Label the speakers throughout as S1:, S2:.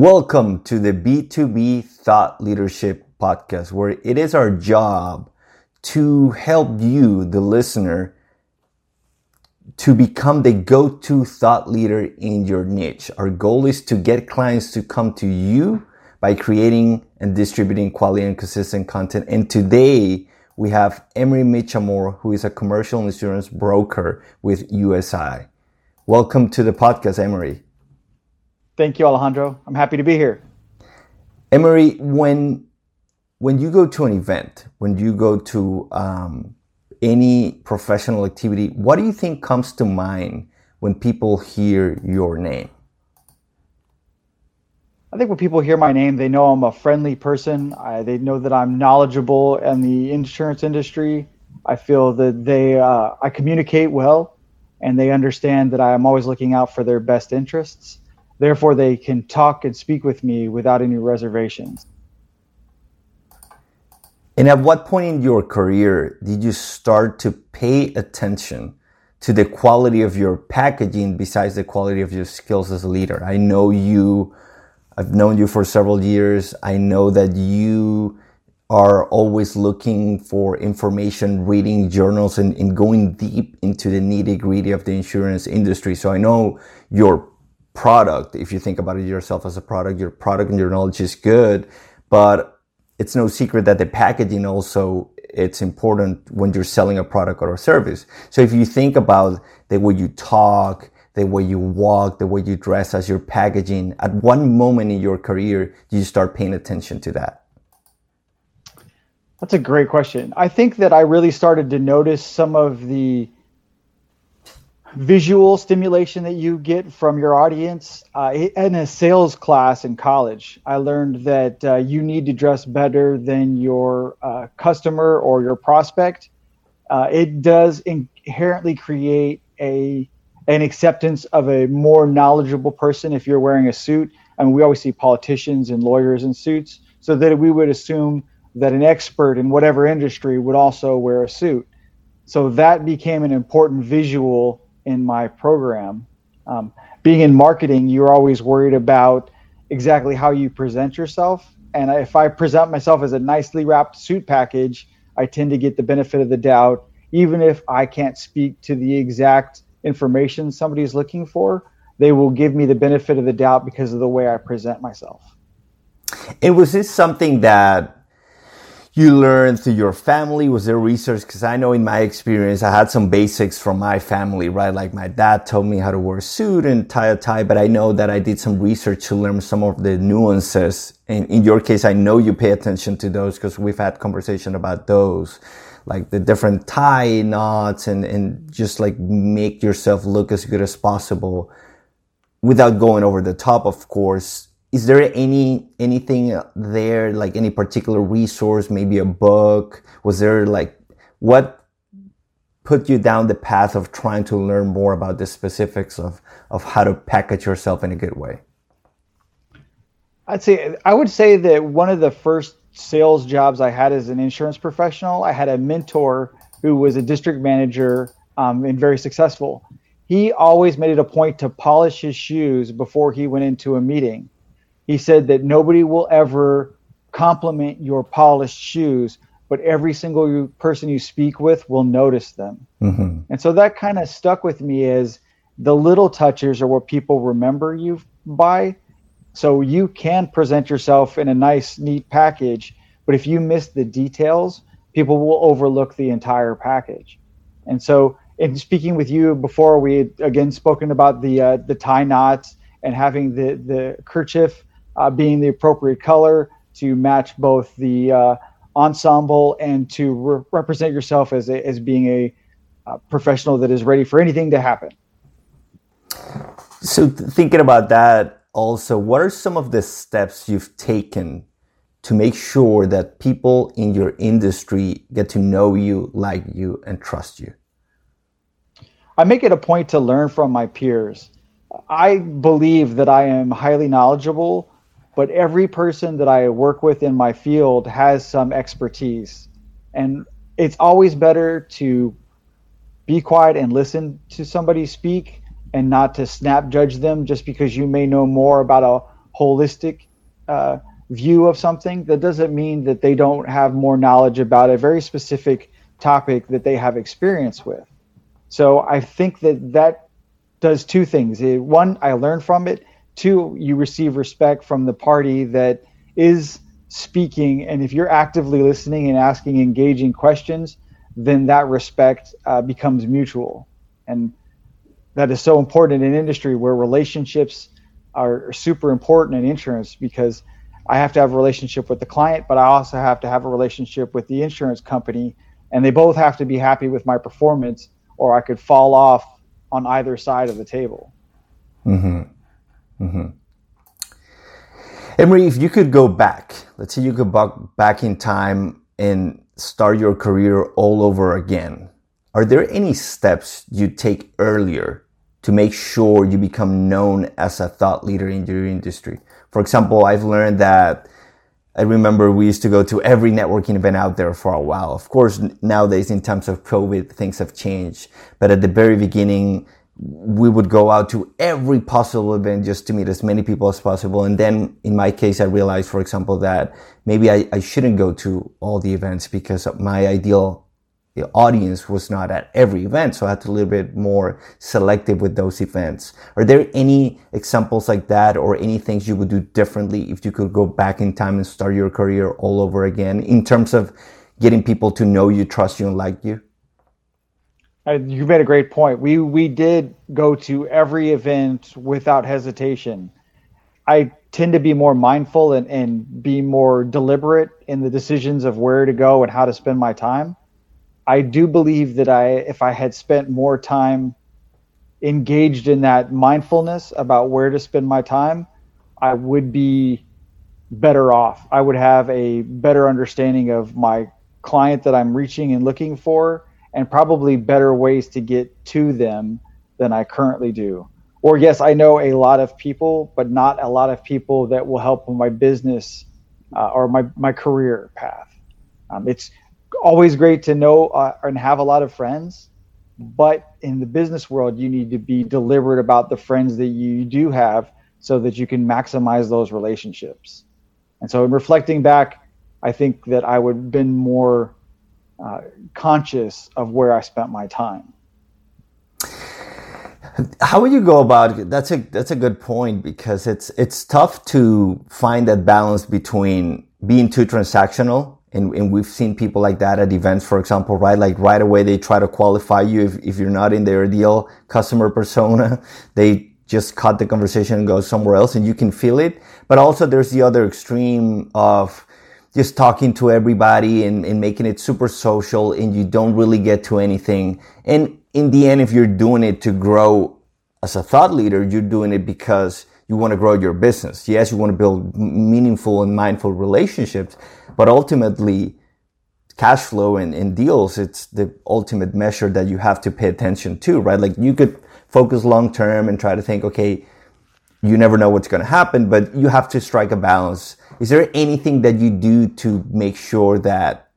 S1: Welcome to the B2B Thought Leadership Podcast, where it is our job to help you, the listener, to become the go-to thought leader in your niche. Our goal is to get clients to come to you by creating and distributing quality and consistent content. And today we have Emery Michamore, who is a commercial insurance broker with USI. Welcome to the podcast, Emery.
S2: Thank you, Alejandro. I'm happy to be here.
S1: Emery, when when you go to an event, when you go to um, any professional activity, what do you think comes to mind when people hear your name?
S2: I think when people hear my name, they know I'm a friendly person. I, they know that I'm knowledgeable in the insurance industry. I feel that they uh, I communicate well, and they understand that I am always looking out for their best interests. Therefore, they can talk and speak with me without any reservations.
S1: And at what point in your career did you start to pay attention to the quality of your packaging besides the quality of your skills as a leader? I know you, I've known you for several years. I know that you are always looking for information, reading journals, and, and going deep into the nitty gritty of the insurance industry. So I know your product, if you think about it yourself as a product, your product and your knowledge is good, but it's no secret that the packaging also it's important when you're selling a product or a service. So if you think about the way you talk, the way you walk, the way you dress as your packaging, at one moment in your career, you start paying attention to that?
S2: That's a great question. I think that I really started to notice some of the visual stimulation that you get from your audience. Uh, in a sales class in college, I learned that uh, you need to dress better than your uh, customer or your prospect. Uh, it does inherently create a an acceptance of a more knowledgeable person if you're wearing a suit. I mean, we always see politicians and lawyers in suits, so that we would assume that an expert in whatever industry would also wear a suit. So that became an important visual in my program. Um, being in marketing, you're always worried about exactly how you present yourself. And if I present myself as a nicely wrapped suit package, I tend to get the benefit of the doubt, even if I can't speak to the exact information somebody's looking for. They will give me the benefit of the doubt because of the way I present myself.
S1: And was this something that you learned through your family? Was there research? Because I know in my experience, I had some basics from my family, right? Like my dad told me how to wear a suit and tie a tie, but I know that I did some research to learn some of the nuances. And in your case, I know you pay attention to those because we've had conversation about those, like the different tie knots and, and just like make yourself look as good as possible without going over the top, of course is there any anything there like any particular resource maybe a book? Was there like what put you down the path of trying to learn more about the specifics of of how to package yourself in a good way?
S2: I'd say i would say that one of the first sales jobs i had as an insurance professional i had a mentor who was a district manager um, and very successful. He always made it a point to polish his shoes before he went into a meeting he said that nobody will ever compliment your polished shoes, but every single person you speak with will notice them. Mm-hmm. And so that kind of stuck with me as the little touches are what people remember you by. So you can present yourself in a nice, neat package, but if you miss the details, people will overlook the entire package. And so, in speaking with you before, we had again spoken about the uh, the tie knots and having the the kerchief uh, being the appropriate color to match both the uh, ensemble and to re- represent yourself as, a, as being a uh, professional that is ready for anything to happen.
S1: So, thinking about that, also, what are some of the steps you've taken to make sure that people in your industry get to know you, like you, and trust you?
S2: I make it a point to learn from my peers. I believe that I am highly knowledgeable but every person that I work with in my field has some expertise. And it's always better to be quiet and listen to somebody speak and not to snap judge them just because you may know more about a holistic uh, view of something, that doesn't mean that they don't have more knowledge about a very specific topic that they have experience with. So I think that that does two things. One, I learn from it. Two, you receive respect from the party that is speaking. And if you're actively listening and asking engaging questions, then that respect uh, becomes mutual. And that is so important in industry where relationships are super important in insurance because I have to have a relationship with the client, but I also have to have a relationship with the insurance company, and they both have to be happy with my performance, or I could fall off on either side of the table.
S1: Mm-hmm. Mm-hmm. Emery, if you could go back, let's say you could go back in time and start your career all over again, are there any steps you'd take earlier to make sure you become known as a thought leader in your industry? For example, I've learned that I remember we used to go to every networking event out there for a while. Of course, nowadays in terms of COVID, things have changed. But at the very beginning, we would go out to every possible event just to meet as many people as possible. And then in my case, I realized, for example, that maybe I, I shouldn't go to all the events because my ideal audience was not at every event. So I had to be a little bit more selective with those events. Are there any examples like that or any things you would do differently if you could go back in time and start your career all over again in terms of getting people to know you, trust you, and like you?
S2: You made a great point. We we did go to every event without hesitation. I tend to be more mindful and, and be more deliberate in the decisions of where to go and how to spend my time. I do believe that I, if I had spent more time engaged in that mindfulness about where to spend my time, I would be better off. I would have a better understanding of my client that I'm reaching and looking for, and probably better ways to get to them than I currently do. Or, yes, I know a lot of people, but not a lot of people that will help my business uh, or my, my career path. Um, it's always great to know uh, and have a lot of friends but in the business world you need to be deliberate about the friends that you do have so that you can maximize those relationships and so in reflecting back i think that i would have been more uh, conscious of where i spent my time
S1: how would you go about? That's a that's a good point because it's it's tough to find that balance between being too transactional and, and we've seen people like that at events, for example, right? Like right away, they try to qualify you. If, if you're not in their ideal customer persona, they just cut the conversation and go somewhere else and you can feel it. But also there's the other extreme of just talking to everybody and, and making it super social and you don't really get to anything. And in the end, if you're doing it to grow as a thought leader, you're doing it because you want to grow your business. Yes, you want to build meaningful and mindful relationships, but ultimately, cash flow and, and deals, it's the ultimate measure that you have to pay attention to, right? Like you could focus long term and try to think, okay, you never know what's going to happen, but you have to strike a balance. Is there anything that you do to make sure that,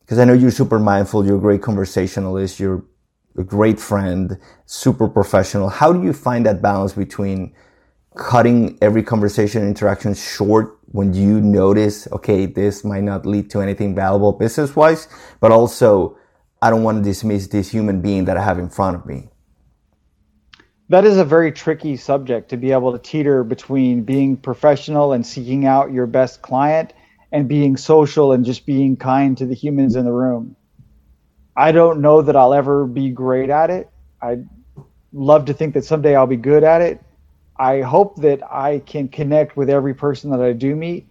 S1: because I know you're super mindful, you're a great conversationalist, you're a great friend, super professional. How do you find that balance between cutting every conversation and interaction short when you notice, okay, this might not lead to anything valuable business wise, but also I don't want to dismiss this human being that I have in front of me.
S2: That is a very tricky subject to be able to teeter between being professional and seeking out your best client and being social and just being kind to the humans in the room. I don't know that I'll ever be great at it. I'd love to think that someday I'll be good at it, I hope that I can connect with every person that I do meet.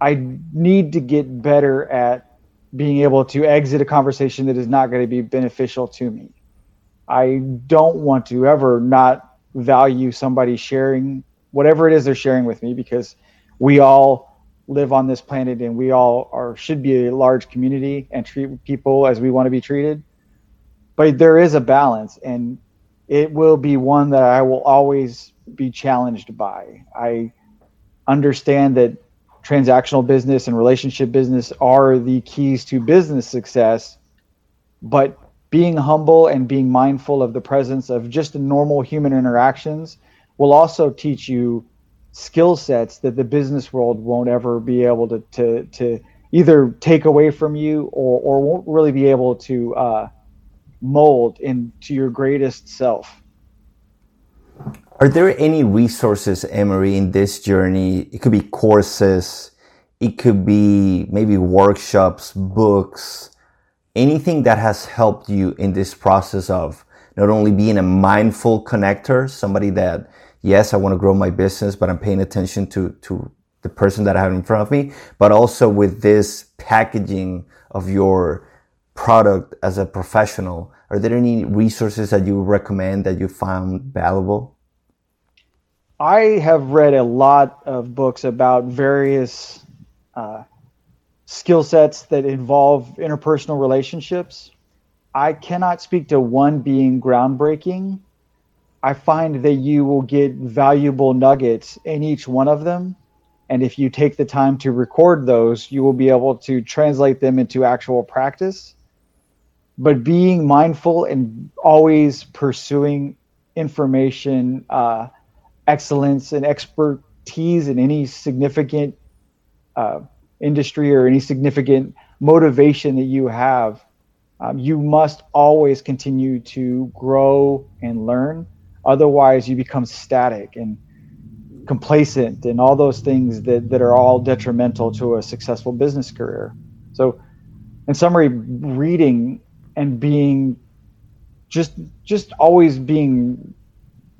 S2: I need to get better at being able to exit a conversation that is not going to be beneficial to me. I don't want to ever not value somebody sharing whatever it is they're sharing with me because we all live on this planet and we all are should be a large community and treat people as we want to be treated. But there is a balance and it will be one that I will always be challenged by. I understand that transactional business and relationship business are the keys to business success, but being humble and being mindful of the presence of just normal human interactions will also teach you skill sets that the business world won't ever be able to to, to either take away from you or, or won't really be able to uh, mold into your greatest self.
S1: Are there any resources, Emery, in this journey? It could be courses, it could be maybe workshops, books, anything that has helped you in this process of not only being a mindful connector, somebody that, yes, I want to grow my business, but I'm paying attention to, to the person that I have in front of me, but also with this packaging of your product as a professional. Are there any resources that you recommend that you found valuable?
S2: I have read a lot of books about various uh, skill sets that involve interpersonal relationships. I cannot speak to one being groundbreaking. I find that you will get valuable nuggets in each one of them. And if you take the time to record those, you will be able to translate them into actual practice. But being mindful and always pursuing information, uh, excellence, and expertise in any significant uh, industry or any significant motivation that you have, um, you must always continue to grow and learn. Otherwise, you become static and complacent and all those things that, that are all detrimental to a successful business career. So, in summary, reading and being just just always being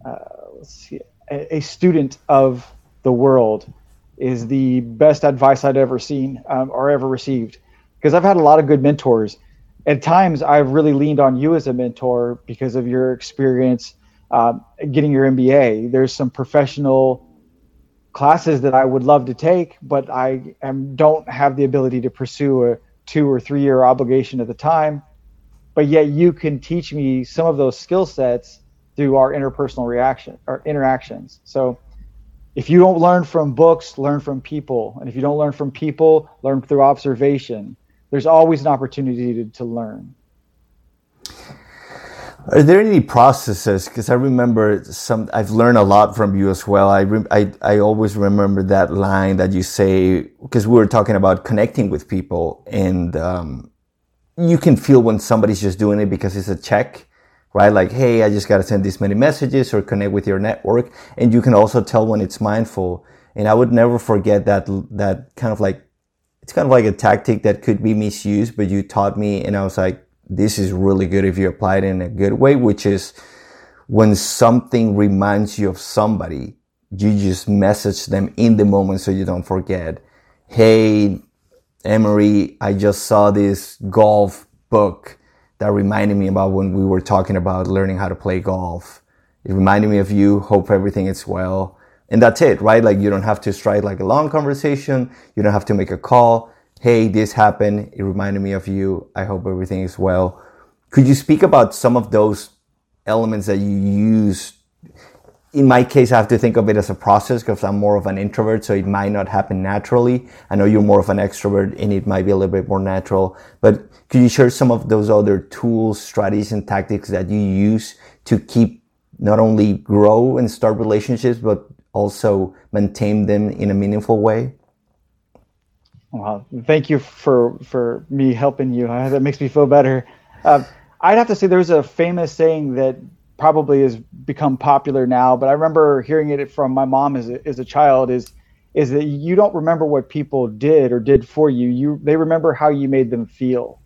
S2: uh, see, a, a student of the world is the best advice I'd ever seen um, or ever received. Because I've had a lot of good mentors. At times, I've really leaned on you as a mentor because of your experience uh, getting your MBA. There's some professional classes that I would love to take, but I am, don't have the ability to pursue a two or three year obligation at the time. But yet, you can teach me some of those skill sets through our interpersonal reaction or interactions. So if you don't learn from books, learn from people. And if you don't learn from people, learn through observation. There's always an opportunity to, to learn.
S1: Are there any processes? Because I remember some, I've learned a lot from you as well. I, I, I always remember that line that you say, because we were talking about connecting with people and, um, you can feel when somebody's just doing it because it's a check right? Like, hey, I just got to send this many messages or connect with your network. And you can also tell when it's mindful. And I would never forget that, that kind of like, it's kind of like a tactic that could be misused, but you taught me and I was like, this is really good if you apply it in a good way, which is when something reminds you of somebody, you just message them in the moment so you don't forget. Hey, Emery, I just saw this golf book that reminded me about when we were talking about learning how to play golf. It reminded me of you. Hope everything is well. And that's it, right? Like you don't have to strike like a long conversation. You don't have to make a call. Hey, this happened. It reminded me of you. I hope everything is well. Could you speak about some of those elements that you use in my case, I have to think of it as a process because I'm more of an introvert, so it might not happen naturally. I know you're more of an extrovert and it might be a little bit more natural. But could you share some of those other tools, strategies, and tactics that you use to keep not only grow and start relationships, but also maintain them in a meaningful way?
S2: Well, thank you for for me helping you. That makes me feel better. Uh, I'd have to say there's a famous saying that probably has become popular now, but I remember hearing it from my mom as a, as a child is is that you don't remember what people did or did for you. You they remember how you made them feel.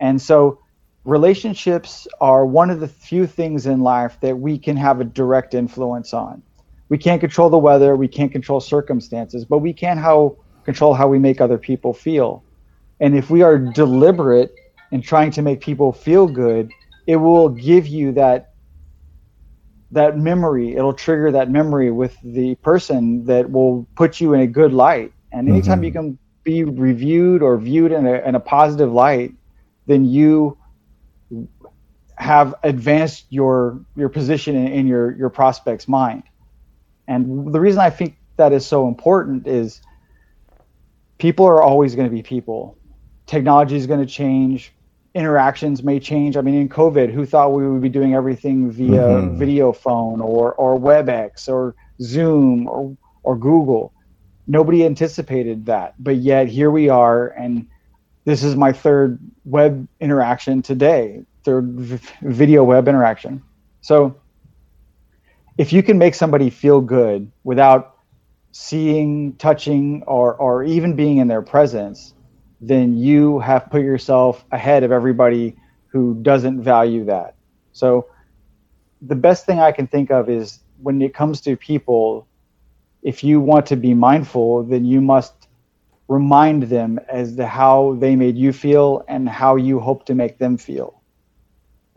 S2: And so relationships are one of the few things in life that we can have a direct influence on. We can't control the weather, we can't control circumstances, but we can how control how we make other people feel. And if we are deliberate in trying to make people feel good, it will give you that that memory it'll trigger that memory with the person that will put you in a good light. And anytime mm-hmm. you can be reviewed or viewed in a, in a positive light then you have advanced your your position in, in your your prospect's mind. And the reason i think that is so important is people are always going to be people. Technology is going to change interactions may change. I mean, in COVID, who thought we would be doing everything via mm-hmm. video phone or or WebEx or Zoom or or Google. Nobody anticipated that, but yet here we are, and this is my third web interaction today, third v- video web interaction. So, if you can make somebody feel good without seeing, touching, or or even being in their presence, then you have put yourself ahead of everybody who doesn't value that. So, the best thing I can think of is when it comes to people, if you want to be mindful, then you must remind them as to how they made you feel and how you hope to make them feel.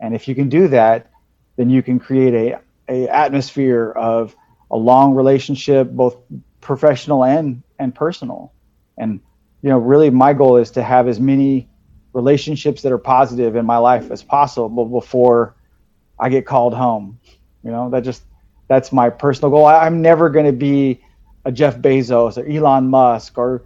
S2: And if you can do that, then you can create a, a atmosphere of a long relationship, both professional and, and personal. And, you know, really my goal is to have as many relationships that are positive in my life as possible before I get called home. You know, that just, that's my personal goal. I, I'm never going to be a Jeff Bezos or Elon Musk or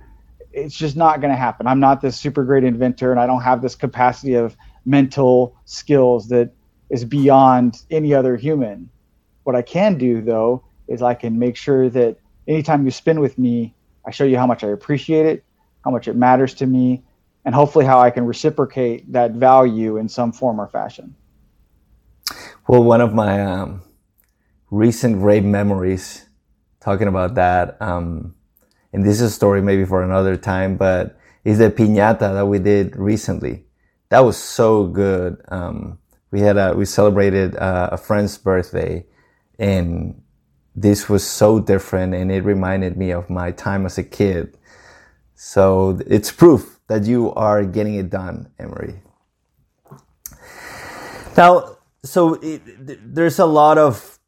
S2: it's just not going to happen. I'm not this super great inventor and I don't have this capacity of mental skills that is beyond any other human. What I can do though is I can make sure that anytime you spend with me, I show you how much I appreciate it, how much it matters to me, and hopefully how I can reciprocate that value in some form or fashion.
S1: Well, one of my um, recent great memories talking about that, um, and this is a story maybe for another time, but is the piñata that we did recently. That was so good. Um, we had a, we celebrated uh, a friend's birthday and this was so different and it reminded me of my time as a kid. So it's proof that you are getting it done, Emery. Now, so it, there's a lot of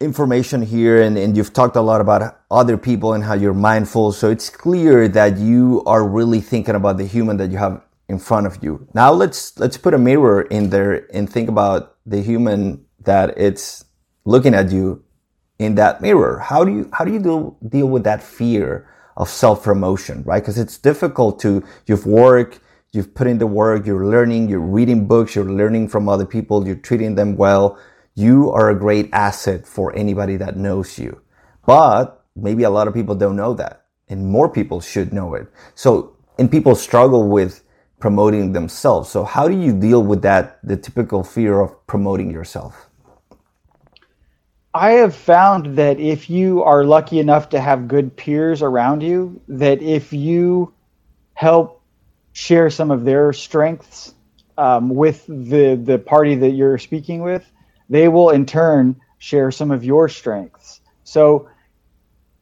S1: information here and, and you've talked a lot about other people and how you're mindful. So it's clear that you are really thinking about the human that you have in front of you. Now let's, let's put a mirror in there and think about the human that it's looking at you in that mirror. How do you, how do you deal, deal with that fear of self-promotion, right? Because it's difficult to, you've worked, you've put in the work, you're learning, you're reading books, you're learning from other people, you're treating them well you are a great asset for anybody that knows you. But maybe a lot of people don't know that and more people should know it. So, and people struggle with promoting themselves. So how do you deal with that, the typical fear of promoting yourself?
S2: I have found that if you are lucky enough to have good peers around you, that if you help share some of their strengths um, with the the party that you're speaking with, they will in turn share some of your strengths. So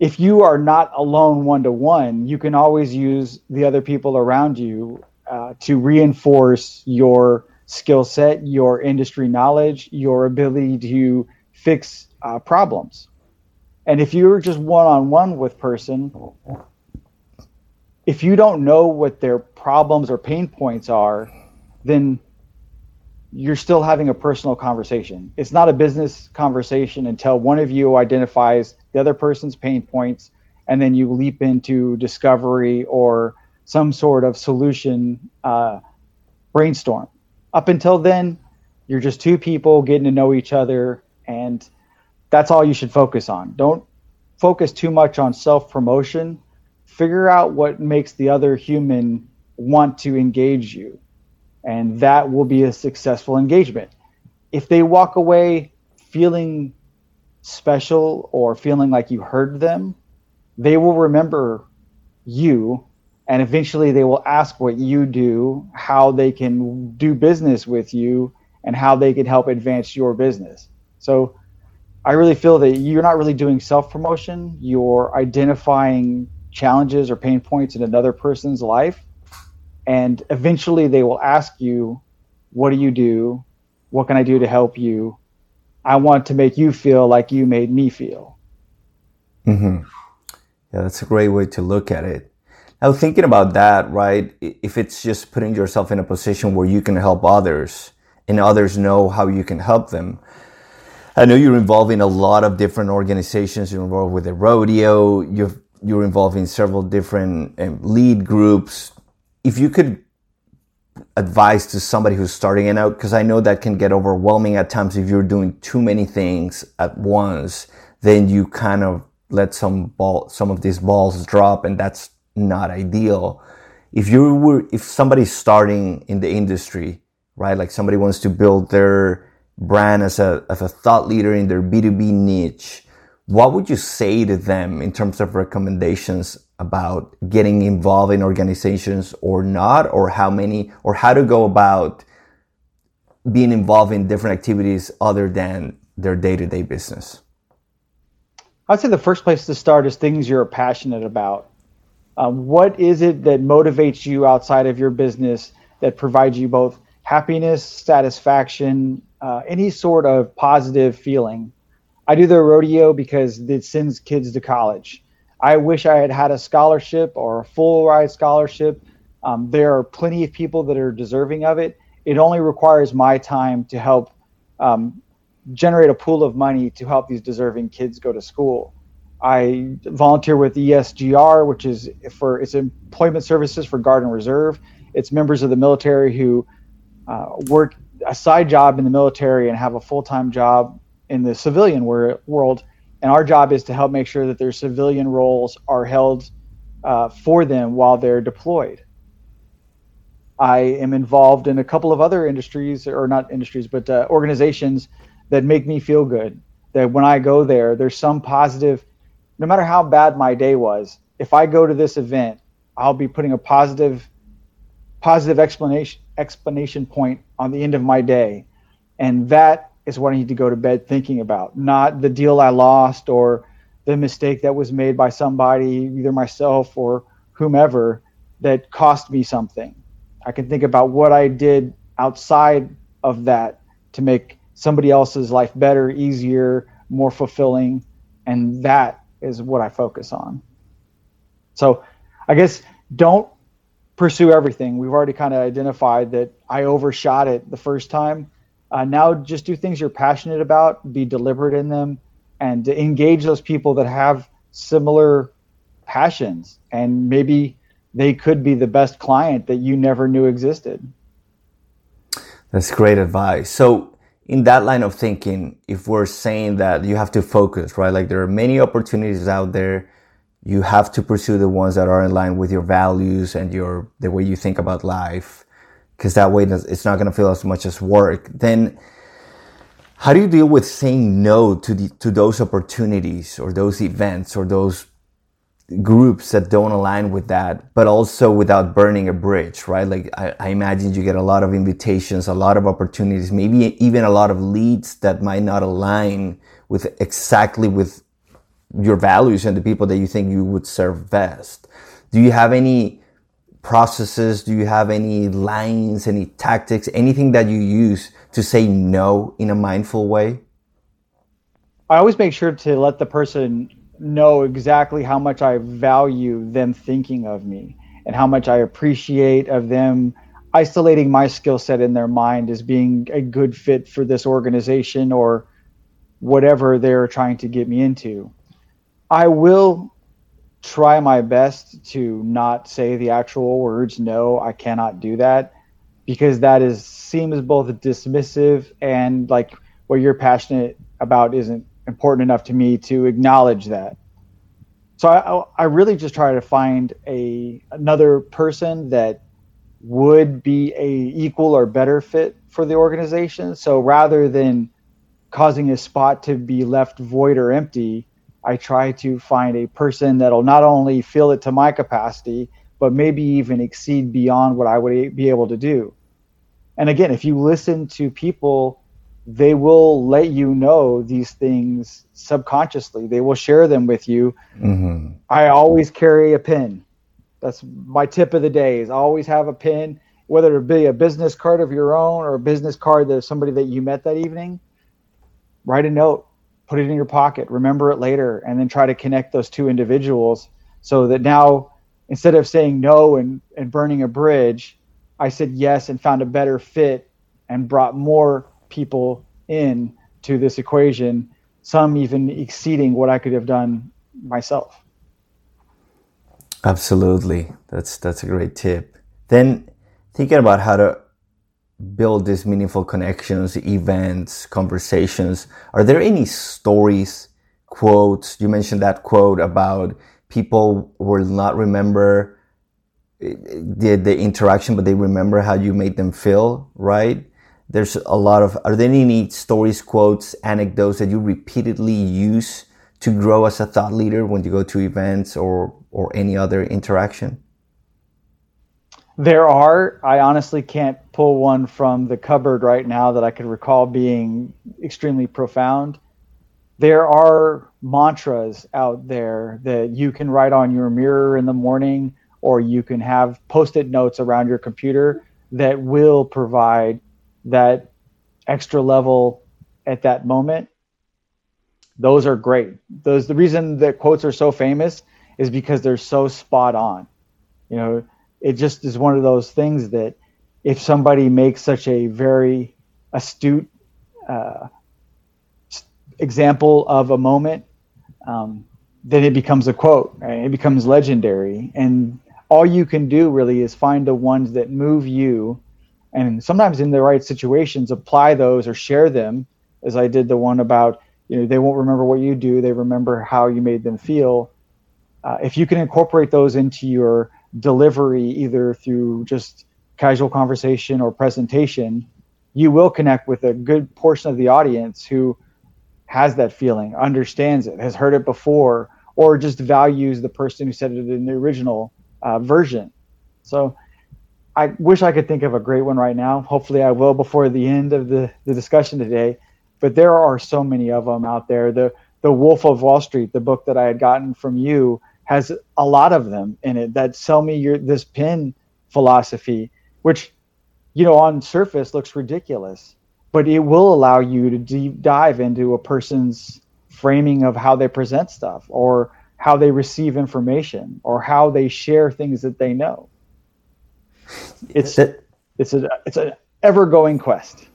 S2: if you are not alone one to one, you can always use the other people around you uh, to reinforce your skill set, your industry knowledge, your ability to fix uh, problems. And if you're just one on one with person, if you don't know what their problems or pain points are, then you're still having a personal conversation. It's not a business conversation until one of you identifies the other person's pain points and then you leap into discovery or some sort of solution uh, brainstorm. Up until then, you're just two people getting to know each other, and that's all you should focus on. Don't focus too much on self promotion. Figure out what makes the other human want to engage you and that will be a successful engagement. If they walk away feeling special or feeling like you heard them, they will remember you and eventually they will ask what you do, how they can do business with you, and how they can help advance your business. So I really feel that you're not really doing self promotion, you're identifying challenges or pain points in another person's life. And eventually they will ask you what do you do? What can i do to help you? I want to make you feel like you made me feel.
S1: Mm-hmm. yeah that's a great way to look at it. Now thinking about that right if it's just putting yourself in a position where you can help others and others know how you can help them i know you're involved in a lot of different organizations. You're involved with the rodeo. You're you're involved in several different um, lead groups. If you could advise to somebody who's starting it out, because I know that can get overwhelming at times if you're doing too many things at once, then you kind of let some ball, some of these balls drop, and that's not ideal. If you were, if somebody's starting in the industry, right, like somebody wants to build their brand as a as a thought leader in their B two B niche, what would you say to them in terms of recommendations about getting involved in organizations or not, or how many, or how to go about being involved in different activities other than their day to day business?
S2: I'd say the first place to start is things you're passionate about. Um, what is it that motivates you outside of your business that provides you both happiness, satisfaction, uh, any sort of positive feeling? I do the rodeo because it sends kids to college. I wish I had had a scholarship or a full ride scholarship. Um, there are plenty of people that are deserving of it. It only requires my time to help um, generate a pool of money to help these deserving kids go to school. I volunteer with ESGR, which is for it's employment services for Guard and Reserve. It's members of the military who uh, work a side job in the military and have a full time job in the civilian wor- world. And our job is to help make sure that their civilian roles are held uh, for them while they're deployed. I am involved in a couple of other industries, or not industries, but uh, organizations that make me feel good. That when I go there, there's some positive, no matter how bad my day was, if I go to this event, I'll be putting a positive, positive explanation explanation point on the end of my day, and that is what I need to go to bed thinking about, not the deal I lost or the mistake that was made by somebody, either myself or whomever, that cost me something. I can think about what I did outside of that to make somebody else's life better, easier, more fulfilling, and that is what I focus on. So, I guess don't pursue everything. We've already kind of identified that I overshot it the first time. Uh, now, just do things you're passionate about, be deliberate in them, and engage those people that have similar passions. And maybe they could be the best client that you never knew existed.
S1: That's great advice. So, in that line of thinking, if we're saying that you have to focus, right? Like there are many opportunities out there. You have to pursue the ones that are in line with your values and your, the way you think about life. Cause that way it's not going to feel as much as work. Then how do you deal with saying no to the, to those opportunities or those events or those groups that don't align with that, but also without burning a bridge, right? Like I, I, imagine you get a lot of invitations, a lot of opportunities, maybe even a lot of leads that might not align with exactly with your values and the people that you think you would serve best. Do you have any processes? Do you have any lines, any tactics, anything that you use to say no in a mindful way?
S2: I always make sure to let the person know exactly how much I value them thinking of me and how much I appreciate of them isolating my skill set in their mind as being a good fit for this organization or whatever they're trying to get me into. I will try my best to not say the actual words no, I cannot do that because that is seems both dismissive and like what you're passionate about isn't important enough to me to acknowledge that. So I, I really just try to find a another person that would be a equal or better fit for the organization. So rather than causing a spot to be left void or empty, I try to find a person that'll not only fill it to my capacity, but maybe even exceed beyond what I would be able to do. And again, if you listen to people they will let you know these things subconsciously. They will share them with you. Mm-hmm. I always carry a pin. That's my tip of the day. Is always have a pin, whether it be a business card of your own or a business card of somebody that you met that evening. Write a note, put it in your pocket, remember it later, and then try to connect those two individuals so that now instead of saying no and, and burning a bridge, I said yes and found a better fit and brought more people in to this equation, some even exceeding what I could have done myself.
S1: Absolutely. That's that's a great tip. Then thinking about how to build these meaningful connections, events, conversations, are there any stories, quotes. You mentioned that quote about people will not remember eh, the, the interaction, but they remember how you made them feel, right? There's a lot of, are there any stories, quotes, anecdotes that you repeatedly use to grow as a thought leader when you go to events or, or any other interaction?
S2: There are. I honestly can't pull one from the cupboard right now that I could recall being extremely profound. There are mantras out there that you can write on your mirror in the morning, or you can have post it notes around your computer that will provide that extra level at that moment. Those are great. Those the reason that quotes are so famous is because they're so spot on. You know, it just is one of those things that if somebody makes such a very astute uh, example of a moment, um, then it becomes a quote. Right? It becomes legendary, and all you can do really is find the ones that move you, and sometimes in the right situations, apply those or share them. As I did the one about you know they won't remember what you do; they remember how you made them feel. Uh, if you can incorporate those into your delivery, either through just casual conversation or presentation, you will connect with a good portion of the audience who has that feeling, understands it, has heard it before, or just values the person who said it in the original uh, version. So I wish I could think of a great one right now. Hopefully, I will before the end of the, the discussion today. But there are so many of them out there. The The Wolf of Wall Street, the book that I had gotten from you, has a lot of them in it that sell me your this pin philosophy, which you know on surface looks ridiculous, but it will allow you to deep dive into a person's framing of how they present stuff or how they receive information or how they share things that they know. It's it's a it's an ever going quest.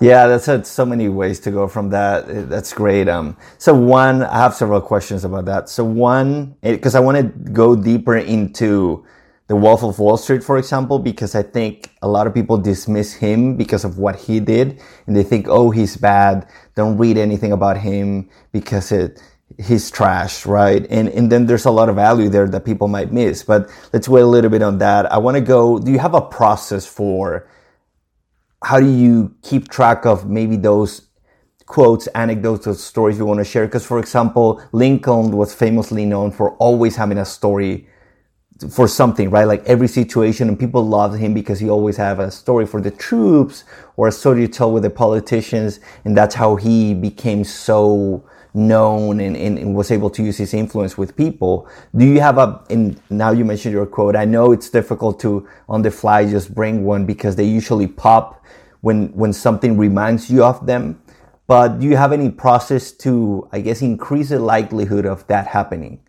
S1: Yeah, that's so many ways to go from that. That's great. Um, so one, I have several questions about that. So one, because I want to go deeper into the Wolf of Wall Street, for example, because I think a lot of people dismiss him because of what he did, and they think, oh, he's bad. Don't read anything about him because it he's trash, right? And and then there's a lot of value there that people might miss. But let's wait a little bit on that. I want to go. Do you have a process for? How do you keep track of maybe those quotes, anecdotes, or stories you want to share? Because, for example, Lincoln was famously known for always having a story for something, right? Like every situation, and people loved him because he always had a story for the troops or a story to tell with the politicians, and that's how he became so known and, and, and, was able to use his influence with people. Do you have a, and now you mentioned your quote. I know it's difficult to on the fly just bring one because they usually pop when when something reminds you of them. But do you have any process to, I guess, increase the likelihood of that happening?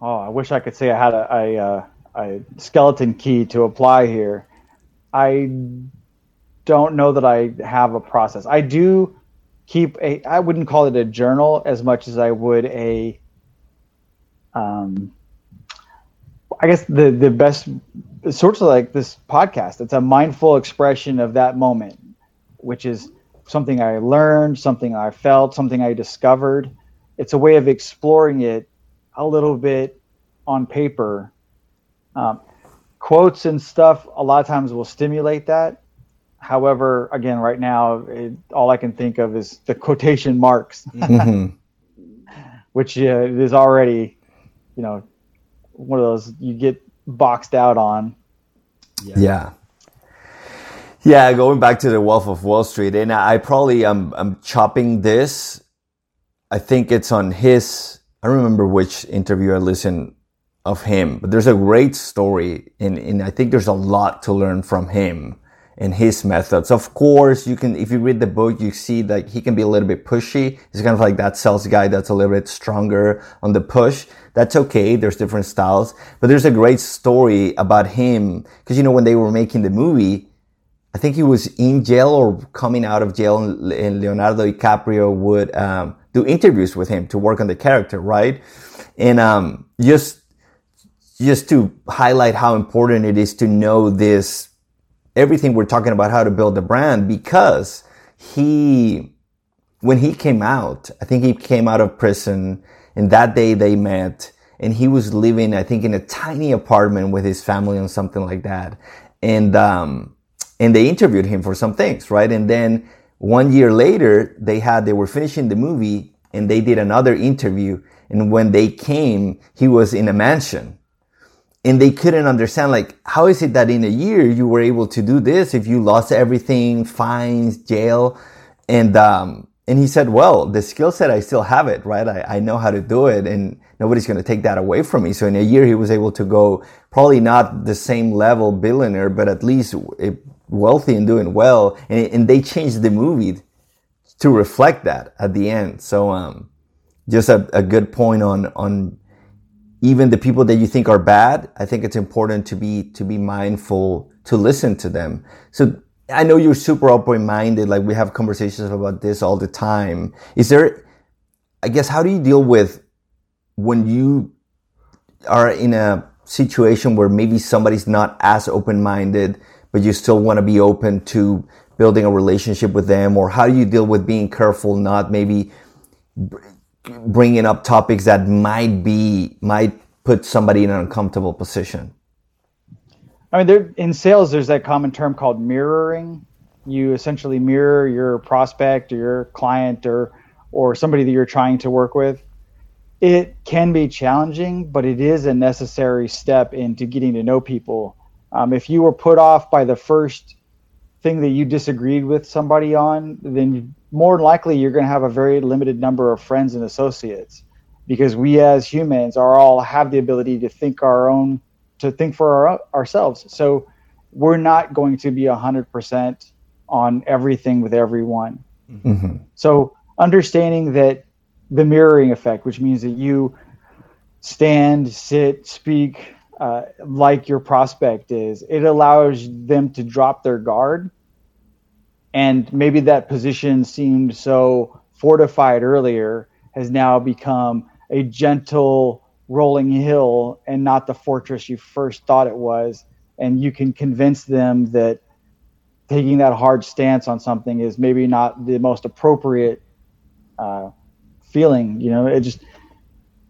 S2: Oh, I wish I could say I had a, a, uh, a skeleton key to apply here. I don't know that I have a process. I do keep a. I wouldn't call it a journal as much as I would a. Um, I guess the the best sorts of like this podcast. It's a mindful expression of that moment, which is something I learned, something I felt, something I discovered. It's a way of exploring it a little bit on paper. Um, quotes and stuff a lot of times will stimulate that. However, again, right now, it, all I can think of is the quotation marks, mm-hmm. which uh, is already, you know, one of those you get boxed out on.
S1: Yeah. yeah. Yeah, going back to the Wolf of Wall Street, and I probably am I'm chopping this. I think it's on his. I remember which interview I listened of him, but there's a great story, and, and I think there's a lot to learn from him and his methods. Of course, you can, if you read the book, you see that he can be a little bit pushy. He's kind of like that sales guy that's a little bit stronger on the push. That's okay. There's different styles, but there's a great story about him. Cause you know, when they were making the movie, I think he was in jail or coming out of jail and Leonardo DiCaprio would, um, do interviews with him to work on the character, right? And, um, just, just to highlight how important it is to know this, everything we're talking about how to build a brand because he, when he came out, I think he came out of prison and that day they met and he was living, I think, in a tiny apartment with his family and something like that. And, um, and they interviewed him for some things, right? And then one year later, they had, they were finishing the movie and they did another interview. And when they came, he was in a mansion and they couldn't understand like how is it that in a year you were able to do this if you lost everything fines jail and um and he said, well, the skill set, I still have it, right? I, I know how to do it and nobody's going to take that away from me. So in a year, he was able to go probably not the same level billionaire, but at least wealthy and doing well. And, and they changed the movie to reflect that at the end. So, um, just a, a good point on, on even the people that you think are bad. I think it's important to be, to be mindful to listen to them. So I know you're super open minded. Like we have conversations about this all the time. Is there, I guess, how do you deal with when you are in a situation where maybe somebody's not as open minded, but you still want to be open to building a relationship with them? Or how do you deal with being careful, not maybe bringing up topics that might be, might put somebody in an uncomfortable position?
S2: I mean, there in sales, there's that common term called mirroring. You essentially mirror your prospect or your client or or somebody that you're trying to work with. It can be challenging, but it is a necessary step into getting to know people. Um, if you were put off by the first thing that you disagreed with somebody on, then more likely you're going to have a very limited number of friends and associates because we as humans are all have the ability to think our own to think for our, ourselves. So we're not going to be 100% on everything with everyone. Mm-hmm. So understanding that the mirroring effect, which means that you stand, sit, speak uh, like your prospect is, it allows them to drop their guard. And maybe that position seemed so fortified earlier has now become a gentle rolling hill and not the fortress you first thought it was. And you can convince them that taking that hard stance on something is maybe not the most appropriate uh, feeling. You know, it just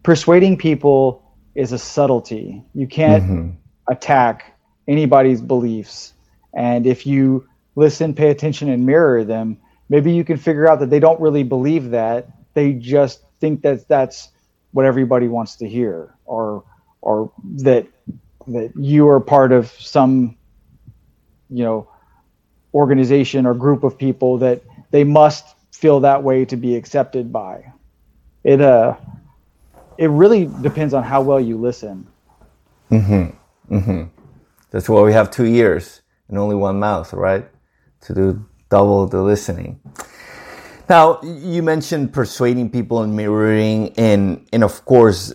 S2: persuading people is a subtlety. You can't mm-hmm. attack anybody's beliefs. And if you listen, pay attention, and mirror them, maybe you can figure out that they don't really believe that. They just think that that's what everybody wants to hear or or that that you are part of some you know organization or group of people that they must feel that way to be accepted by. It uh it really depends on how well you listen.
S1: Mhm mhm that's why we have two ears and only one mouth right to do double the listening now, you mentioned persuading people and mirroring, and and of course,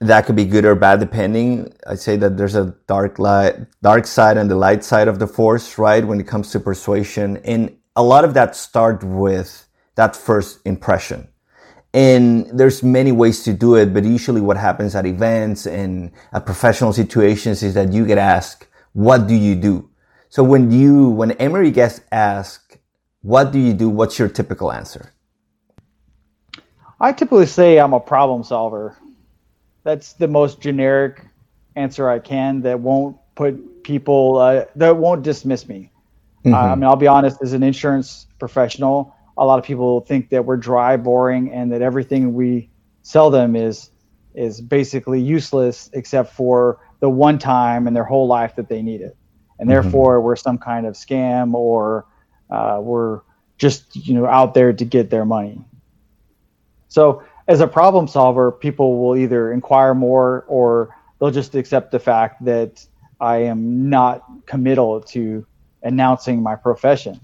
S1: that could be good or bad depending. I say that there's a dark light, dark side and the light side of the force, right? When it comes to persuasion, and a lot of that start with that first impression. And there's many ways to do it, but usually what happens at events and at professional situations is that you get asked, "What do you do?" So when you, when Emery gets asked what do you do? What's your typical answer?
S2: I typically say I'm a problem solver. That's the most generic answer I can that won't put people, uh, that won't dismiss me. Mm-hmm. Uh, I mean, I'll be honest, as an insurance professional, a lot of people think that we're dry, boring, and that everything we sell them is is basically useless except for the one time in their whole life that they need it. And mm-hmm. therefore, we're some kind of scam or uh, were just you know out there to get their money. So as a problem solver, people will either inquire more or they'll just accept the fact that I am not committal to announcing my profession.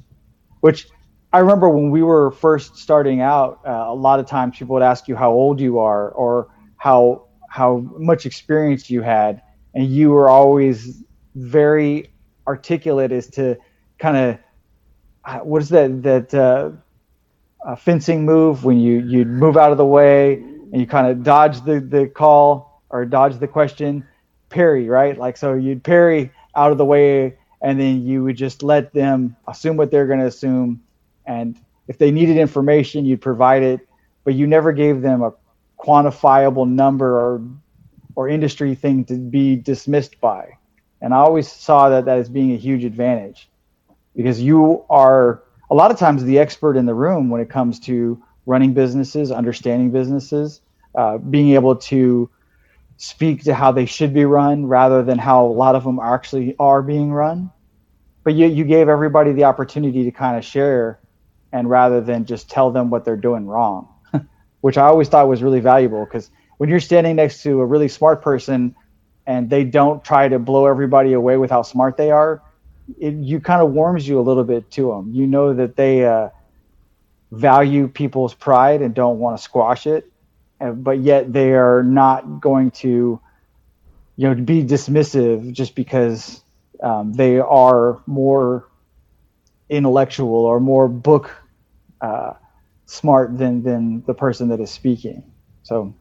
S2: Which I remember when we were first starting out, uh, a lot of times people would ask you how old you are or how how much experience you had, and you were always very articulate is to kind of what is that that uh, fencing move when you you move out of the way and you kind of dodge the the call or dodge the question? Parry right? Like so you'd parry out of the way and then you would just let them assume what they're going to assume. And if they needed information, you'd provide it, but you never gave them a quantifiable number or or industry thing to be dismissed by. And I always saw that that as being a huge advantage because you are a lot of times the expert in the room when it comes to running businesses, understanding businesses, uh, being able to speak to how they should be run rather than how a lot of them actually are being run. But you, you gave everybody the opportunity to kind of share and rather than just tell them what they're doing wrong, which I always thought was really valuable because when you're standing next to a really smart person and they don't try to blow everybody away with how smart they are, it you kind of warms you a little bit to them. You know that they uh, value people's pride and don't want to squash it, but yet they are not going to, you know, be dismissive just because um, they are more intellectual or more book uh, smart than than the person that is speaking. So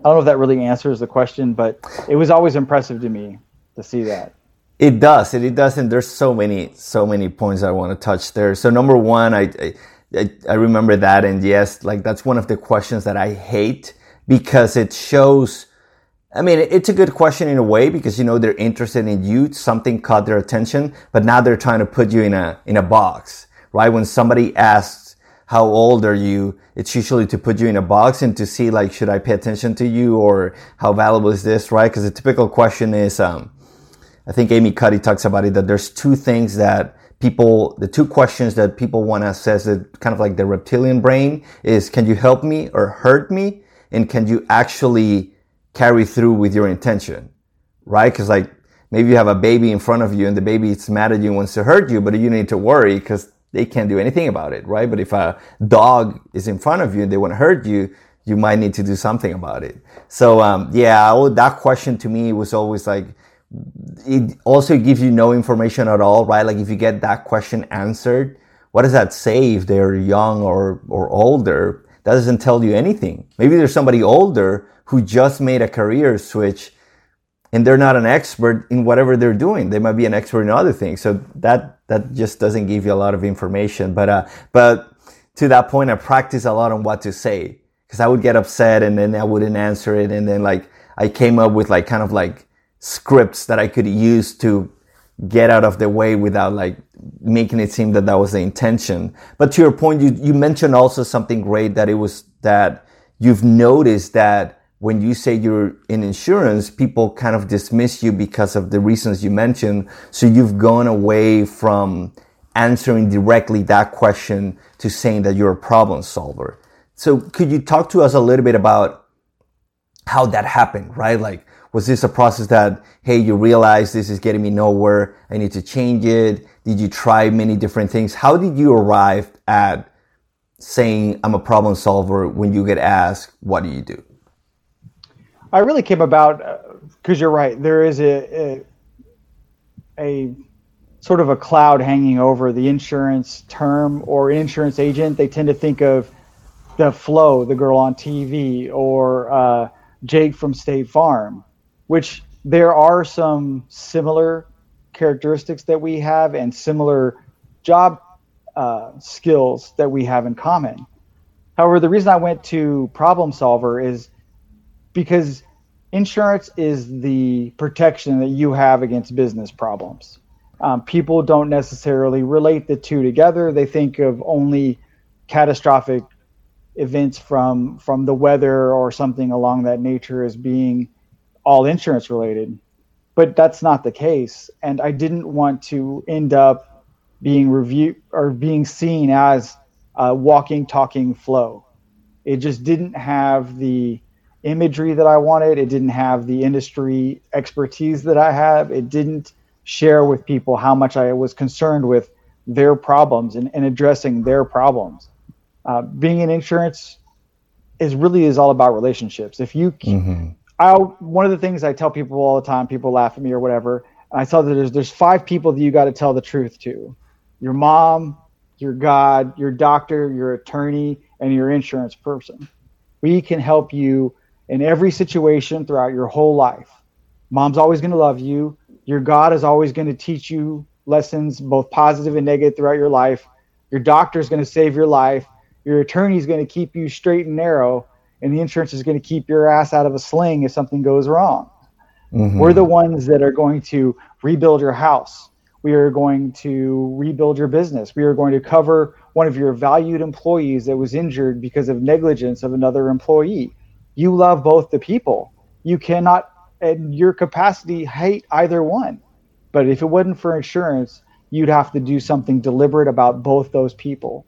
S2: I don't know if that really answers the question, but it was always impressive to me to see that.
S1: It does. It, it does, and there's so many, so many points I want to touch there. So number one, I, I, I remember that, and yes, like that's one of the questions that I hate because it shows. I mean, it's a good question in a way because you know they're interested in you. Something caught their attention, but now they're trying to put you in a in a box, right? When somebody asks, "How old are you?" It's usually to put you in a box and to see like, should I pay attention to you or how valuable is this, right? Because the typical question is, um, I think Amy Cuddy talks about it that there's two things that people, the two questions that people want to assess it kind of like the reptilian brain is, can you help me or hurt me? And can you actually carry through with your intention? Right? Cause like maybe you have a baby in front of you and the baby is mad at you and wants to hurt you, but you need to worry because they can't do anything about it. Right? But if a dog is in front of you and they want to hurt you, you might need to do something about it. So, um, yeah, that question to me was always like, it also gives you no information at all, right? Like if you get that question answered, what does that say if they're young or, or older? That doesn't tell you anything. Maybe there's somebody older who just made a career switch and they're not an expert in whatever they're doing. They might be an expert in other things. So that, that just doesn't give you a lot of information. But, uh, but to that point, I practice a lot on what to say because I would get upset and then I wouldn't answer it. And then like I came up with like kind of like scripts that I could use to get out of the way without like making it seem that that was the intention. But to your point, you, you mentioned also something great that it was that you've noticed that when you say you're in insurance, people kind of dismiss you because of the reasons you mentioned. So you've gone away from answering directly that question to saying that you're a problem solver. So could you talk to us a little bit about how that happened, right? Like was this a process that, hey, you realize this is getting me nowhere. I need to change it. Did you try many different things? How did you arrive at saying I'm a problem solver when you get asked, what do you do?
S2: I really came about because uh, you're right. There is a, a, a sort of a cloud hanging over the insurance term or insurance agent. They tend to think of the Flo, the girl on TV, or uh, Jake from State Farm which there are some similar characteristics that we have and similar job uh, skills that we have in common. However, the reason I went to problem solver is because insurance is the protection that you have against business problems. Um, people don't necessarily relate the two together. They think of only catastrophic events from from the weather or something along that nature as being all insurance related, but that's not the case. And I didn't want to end up being reviewed or being seen as a walking, talking Flo. It just didn't have the imagery that I wanted. It didn't have the industry expertise that I have. It didn't share with people how much I was concerned with their problems and, and addressing their problems. Uh, being in insurance is really is all about relationships. If you mm-hmm. I one of the things I tell people all the time, people laugh at me or whatever. I tell that there's there's five people that you got to tell the truth to: your mom, your God, your doctor, your attorney, and your insurance person. We can help you in every situation throughout your whole life. Mom's always going to love you. Your God is always going to teach you lessons, both positive and negative, throughout your life. Your doctor is going to save your life. Your attorney is going to keep you straight and narrow, and the insurance is going to keep your ass out of a sling if something goes wrong. Mm-hmm. We're the ones that are going to rebuild your house. We are going to rebuild your business. We are going to cover one of your valued employees that was injured because of negligence of another employee. You love both the people. You cannot, in your capacity, hate either one. But if it wasn't for insurance, you'd have to do something deliberate about both those people.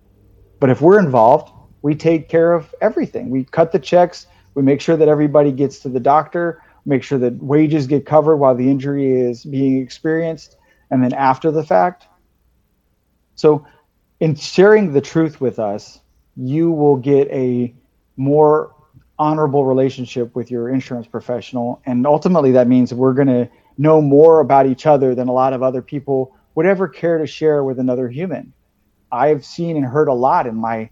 S2: But if we're involved, we take care of everything. We cut the checks, we make sure that everybody gets to the doctor, make sure that wages get covered while the injury is being experienced, and then after the fact. So, in sharing the truth with us, you will get a more honorable relationship with your insurance professional. And ultimately, that means we're going to know more about each other than a lot of other people would ever care to share with another human. I've seen and heard a lot in my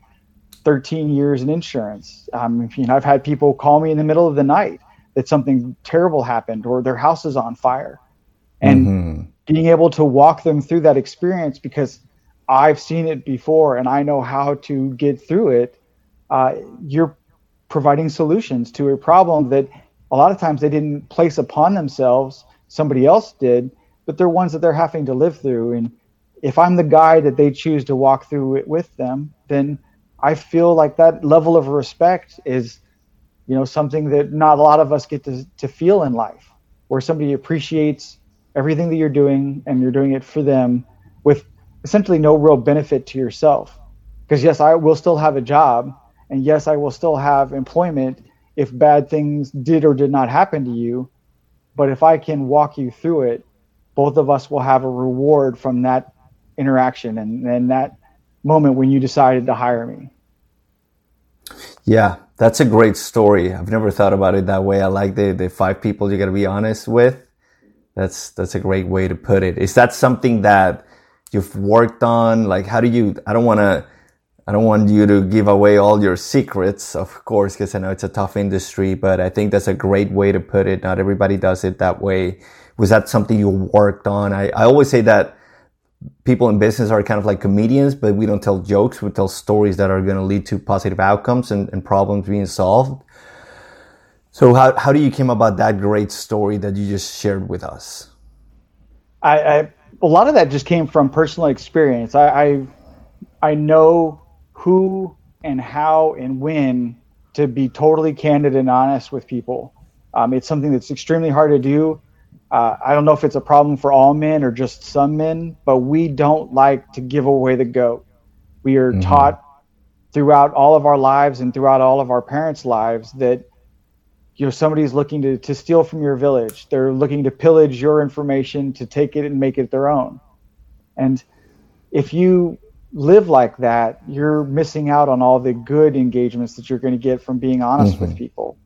S2: 13 years in insurance. Um, you know, I've had people call me in the middle of the night that something terrible happened or their house is on fire. And mm-hmm. being able to walk them through that experience because I've seen it before and I know how to get through it, uh, you're providing solutions to a problem that a lot of times they didn't place upon themselves, somebody else did, but they're ones that they're having to live through. And if I'm the guy that they choose to walk through it with them, then I feel like that level of respect is, you know, something that not a lot of us get to, to feel in life, where somebody appreciates everything that you're doing and you're doing it for them with essentially no real benefit to yourself. Because yes, I will still have a job, and yes, I will still have employment if bad things did or did not happen to you. But if I can walk you through it, both of us will have a reward from that interaction and, and that moment when you decided to hire me.
S1: Yeah, that's a great story. I've never thought about it that way. I like the, the five people you got to be honest with. That's that's a great way to put it. Is that something that you've worked on? Like, how do you? I don't want to. I don't want you to give away all your secrets, of course, because I know it's a tough industry. But I think that's a great way to put it. Not everybody does it that way. Was that something you worked on? I, I always say that people in business are kind of like comedians, but we don't tell jokes. We tell stories that are going to lead to positive outcomes and, and problems being solved. So how, how do you came about that great story that you just shared with us?
S2: I, I a lot of that just came from personal experience. I, I, I know who and how and when to be totally candid and honest with people. Um, it's something that's extremely hard to do. Uh, I don't know if it's a problem for all men or just some men, but we don't like to give away the goat. We are mm-hmm. taught throughout all of our lives and throughout all of our parents' lives that you know somebody's looking to, to steal from your village. They're looking to pillage your information to take it and make it their own. And if you live like that, you're missing out on all the good engagements that you're going to get from being honest mm-hmm. with people.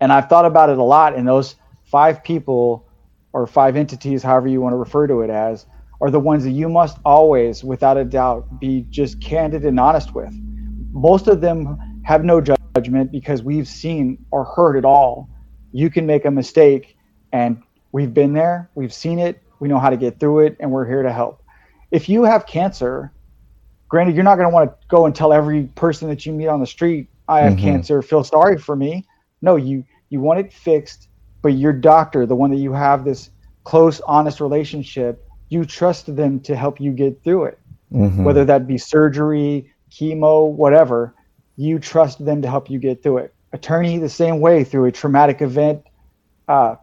S2: And I've thought about it a lot, and those five people or five entities, however you want to refer to it as, are the ones that you must always, without a doubt, be just candid and honest with. Most of them have no judgment because we've seen or heard it all. You can make a mistake, and we've been there, we've seen it, we know how to get through it, and we're here to help. If you have cancer, granted, you're not going to want to go and tell every person that you meet on the street, I have mm-hmm. cancer, feel sorry for me. No, you you want it fixed but your doctor, the one that you have this close, honest relationship, you trust them to help you get through it. Mm-hmm. Whether that be surgery, chemo, whatever, you trust them to help you get through it. Attorney, the same way through a traumatic event. Uh,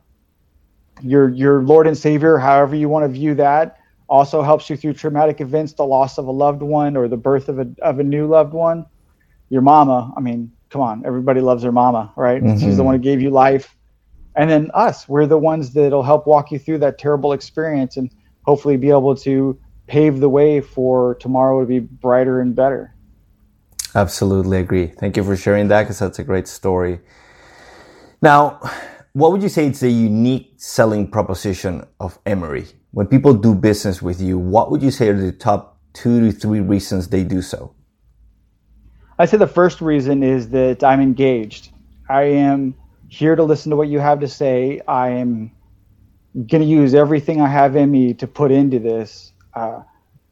S2: your your Lord and Savior, however you want to view that, also helps you through traumatic events, the loss of a loved one or the birth of a of a new loved one. Your mama, I mean, come on, everybody loves their mama, right? Mm-hmm. She's the one who gave you life and then us we're the ones that'll help walk you through that terrible experience and hopefully be able to pave the way for tomorrow to be brighter and better
S1: absolutely agree thank you for sharing that because that's a great story now what would you say is the unique selling proposition of emery when people do business with you what would you say are the top two to three reasons they do so
S2: i say the first reason is that i'm engaged i am here to listen to what you have to say. I am going to use everything I have in me to put into this. Uh,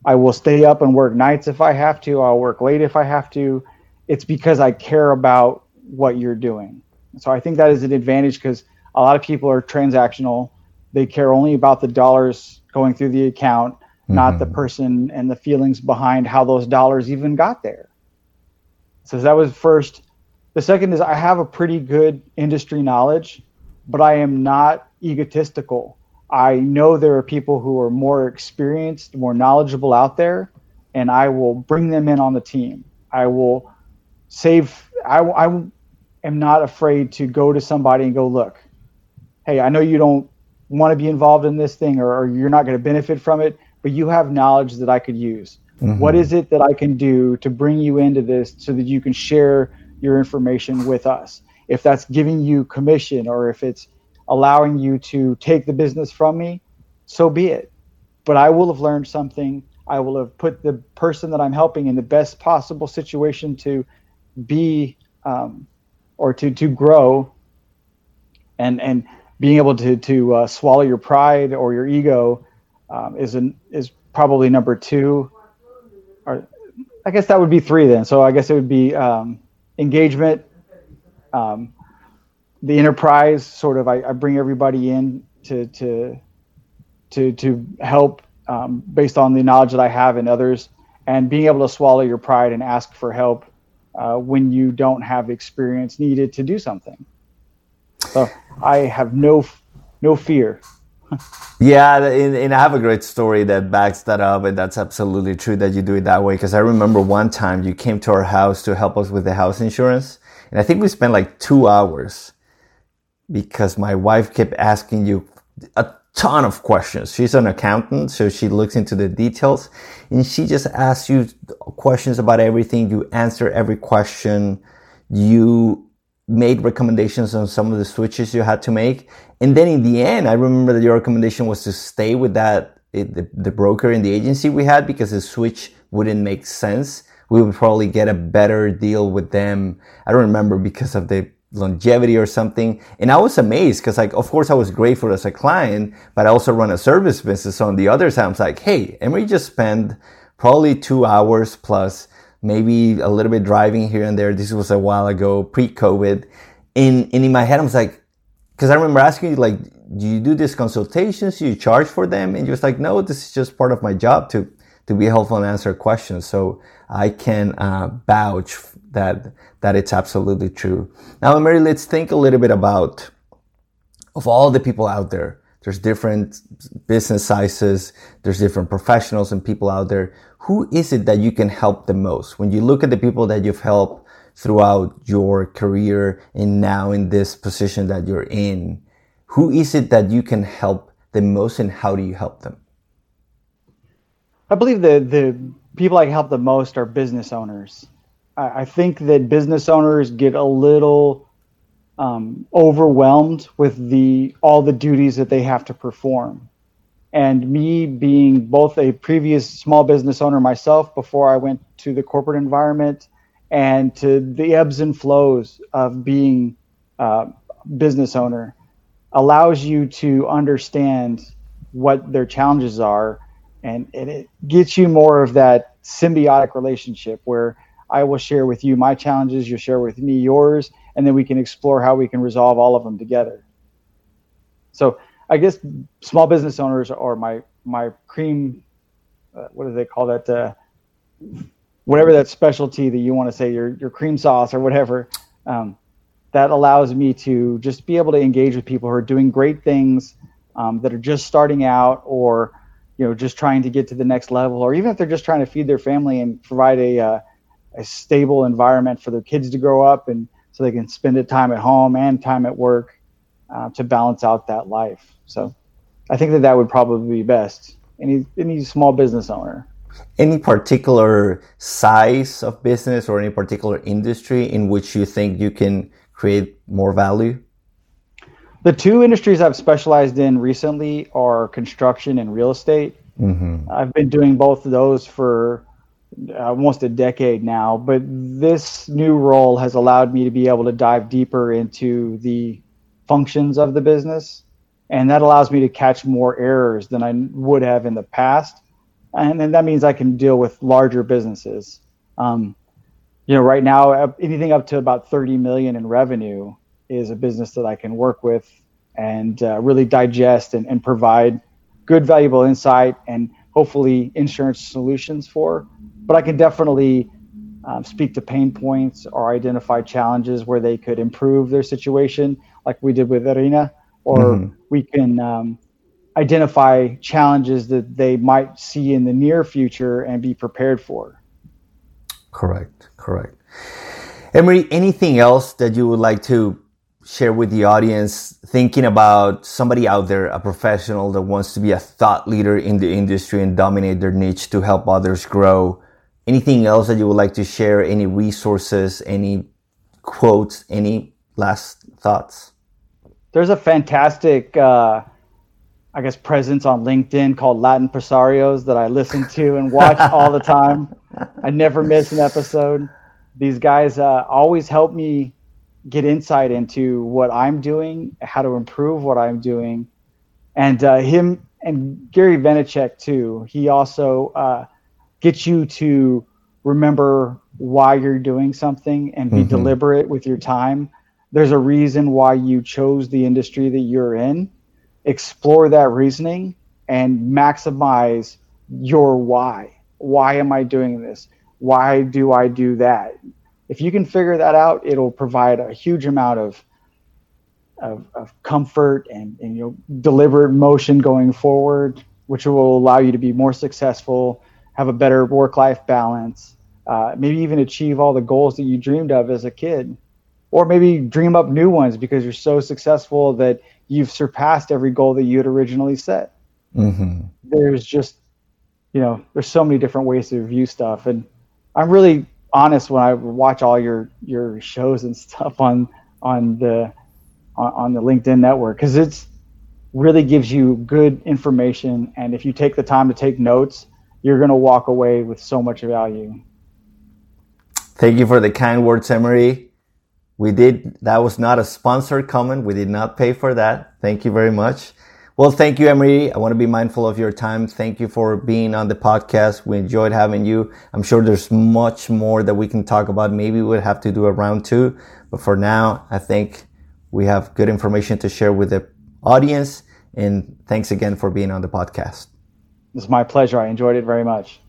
S2: I will stay up and work nights if I have to. I'll work late if I have to. It's because I care about what you're doing. So I think that is an advantage because a lot of people are transactional. They care only about the dollars going through the account, mm-hmm. not the mm-hmm. person and the feelings behind how those dollars even got there. So that was first. The second is I have a pretty good industry knowledge, but I am not egotistical. I know there are people who are more experienced, more knowledgeable out there, and I will bring them in on the team. I will save. I, I am not afraid to go to somebody and go, look, hey, I know you don't want to be involved in this thing or, or you're not going to benefit from it, but you have knowledge that I could use. Mm-hmm. What is it that I can do to bring you into this so that you can share your information with us? If that's giving you commission or if it's allowing you to take the business from me, so be it. But I will have learned something. I will have put the person that I'm helping in the best possible situation to be um, or to to grow and and being able to to uh, swallow your pride or your ego um, is an is probably number two or I guess that would be three then. So I guess it would be um, engagement, um, the enterprise. Sort of, I, I, bring everybody in to to to to help um, based on the knowledge that I have and others, and being able to swallow your pride and ask for help uh, when you don't have experience needed to do something. So I have no no fear
S1: yeah, and, and, I have a great story that backs that up, and that's absolutely true that you do it that way. Because I remember one time you came to our house to help us with the house insurance, and I think we spent like two hours because my wife kept asking you a ton of questions. She's an accountant, so she looks into the details, and she just asks you questions about everything. You answer every question. You made recommendations on some of the switches you had to make. And then in the end, I remember that your recommendation was to stay with that, eh, the, the broker and the agency we had because the switch wouldn't make sense. We would probably get a better deal with them. I don't remember because of the longevity or something. And I was amazed because like, of course I was grateful as a client, but I also run a service business. So on the other side, I was like, Hey, Emery just spent probably two hours plus maybe a little bit driving here and there. This was a while ago, pre-COVID. And, and in my head, I was like, because I remember asking you, like, do you do these consultations? Do you charge for them? And you're like, no, this is just part of my job to, to be helpful and answer questions. So I can uh, vouch that, that it's absolutely true. Now, Mary, let's think a little bit about of all the people out there. There's different business sizes. There's different professionals and people out there who is it that you can help the most? When you look at the people that you've helped throughout your career and now in this position that you're in, who is it that you can help the most and how do you help them?
S2: I believe the, the people I help the most are business owners. I, I think that business owners get a little um, overwhelmed with the all the duties that they have to perform. And me being both a previous small business owner myself before I went to the corporate environment and to the ebbs and flows of being a business owner allows you to understand what their challenges are. And, and it gets you more of that symbiotic relationship where I will share with you my challenges, you'll share with me yours, and then we can explore how we can resolve all of them together. So I guess small business owners are my my cream. Uh, what do they call that? Uh, whatever that specialty that you want to say, your your cream sauce or whatever. Um, that allows me to just be able to engage with people who are doing great things um, that are just starting out or you know just trying to get to the next level or even if they're just trying to feed their family and provide a uh, a stable environment for their kids to grow up and so they can spend it time at home and time at work uh, to balance out that life so I think that that would probably be best. Any any small business owner.
S1: Any particular size of business or any particular industry in which you think you can create more value?
S2: The two industries I've specialized in recently are construction and real estate. Mm-hmm. I've been doing both of those for almost a decade now, but this new role has allowed me to be able to dive deeper into the functions of the business and that allows me to catch more errors than I would have in the past. and then that means I can deal with larger businesses. Um, you know, right now, anything up to about 30 million in revenue is a business that I can work with and uh, really digest and, and provide good, valuable insight and hopefully insurance solutions for. But I can definitely um, speak to pain points or identify challenges where they could improve their situation, like we did with Arena, or mm-hmm. we can um, identify challenges that they might see in the near future and be prepared for.
S1: Correct, correct. Emery, anything else that you would like to share with the audience thinking about somebody out there, a professional that wants to be a thought leader in the industry and dominate their niche to help others grow? Anything else that you would like to share? Any resources, any quotes, any last thoughts?
S2: There's a fantastic, uh, I guess, presence on LinkedIn called Latin Presarios that I listen to and watch all the time. I never miss an episode. These guys uh, always help me get insight into what I'm doing, how to improve what I'm doing, and uh, him and Gary Vaynerchuk too. He also uh, gets you to remember why you're doing something and be mm-hmm. deliberate with your time. There's a reason why you chose the industry that you're in. Explore that reasoning and maximize your why. Why am I doing this? Why do I do that? If you can figure that out, it'll provide a huge amount of of, of comfort and, and you know deliberate motion going forward, which will allow you to be more successful, have a better work life balance, uh, maybe even achieve all the goals that you dreamed of as a kid, or maybe dream up new ones because you're so successful that you've surpassed every goal that you had originally set. Mm-hmm. There's just you know there's so many different ways to view stuff, and I'm really honest when I watch all your your shows and stuff on on the on, on the LinkedIn network because it's really gives you good information. And if you take the time to take notes you're going to walk away with so much value.
S1: Thank you for the kind words emery. We did that was not a sponsored comment we did not pay for that. Thank you very much well, thank you, Emery. I want to be mindful of your time. Thank you for being on the podcast. We enjoyed having you. I'm sure there's much more that we can talk about. Maybe we'll have to do a round two, but for now, I think we have good information to share with the audience. And thanks again for being on the podcast.
S2: It's my pleasure. I enjoyed it very much.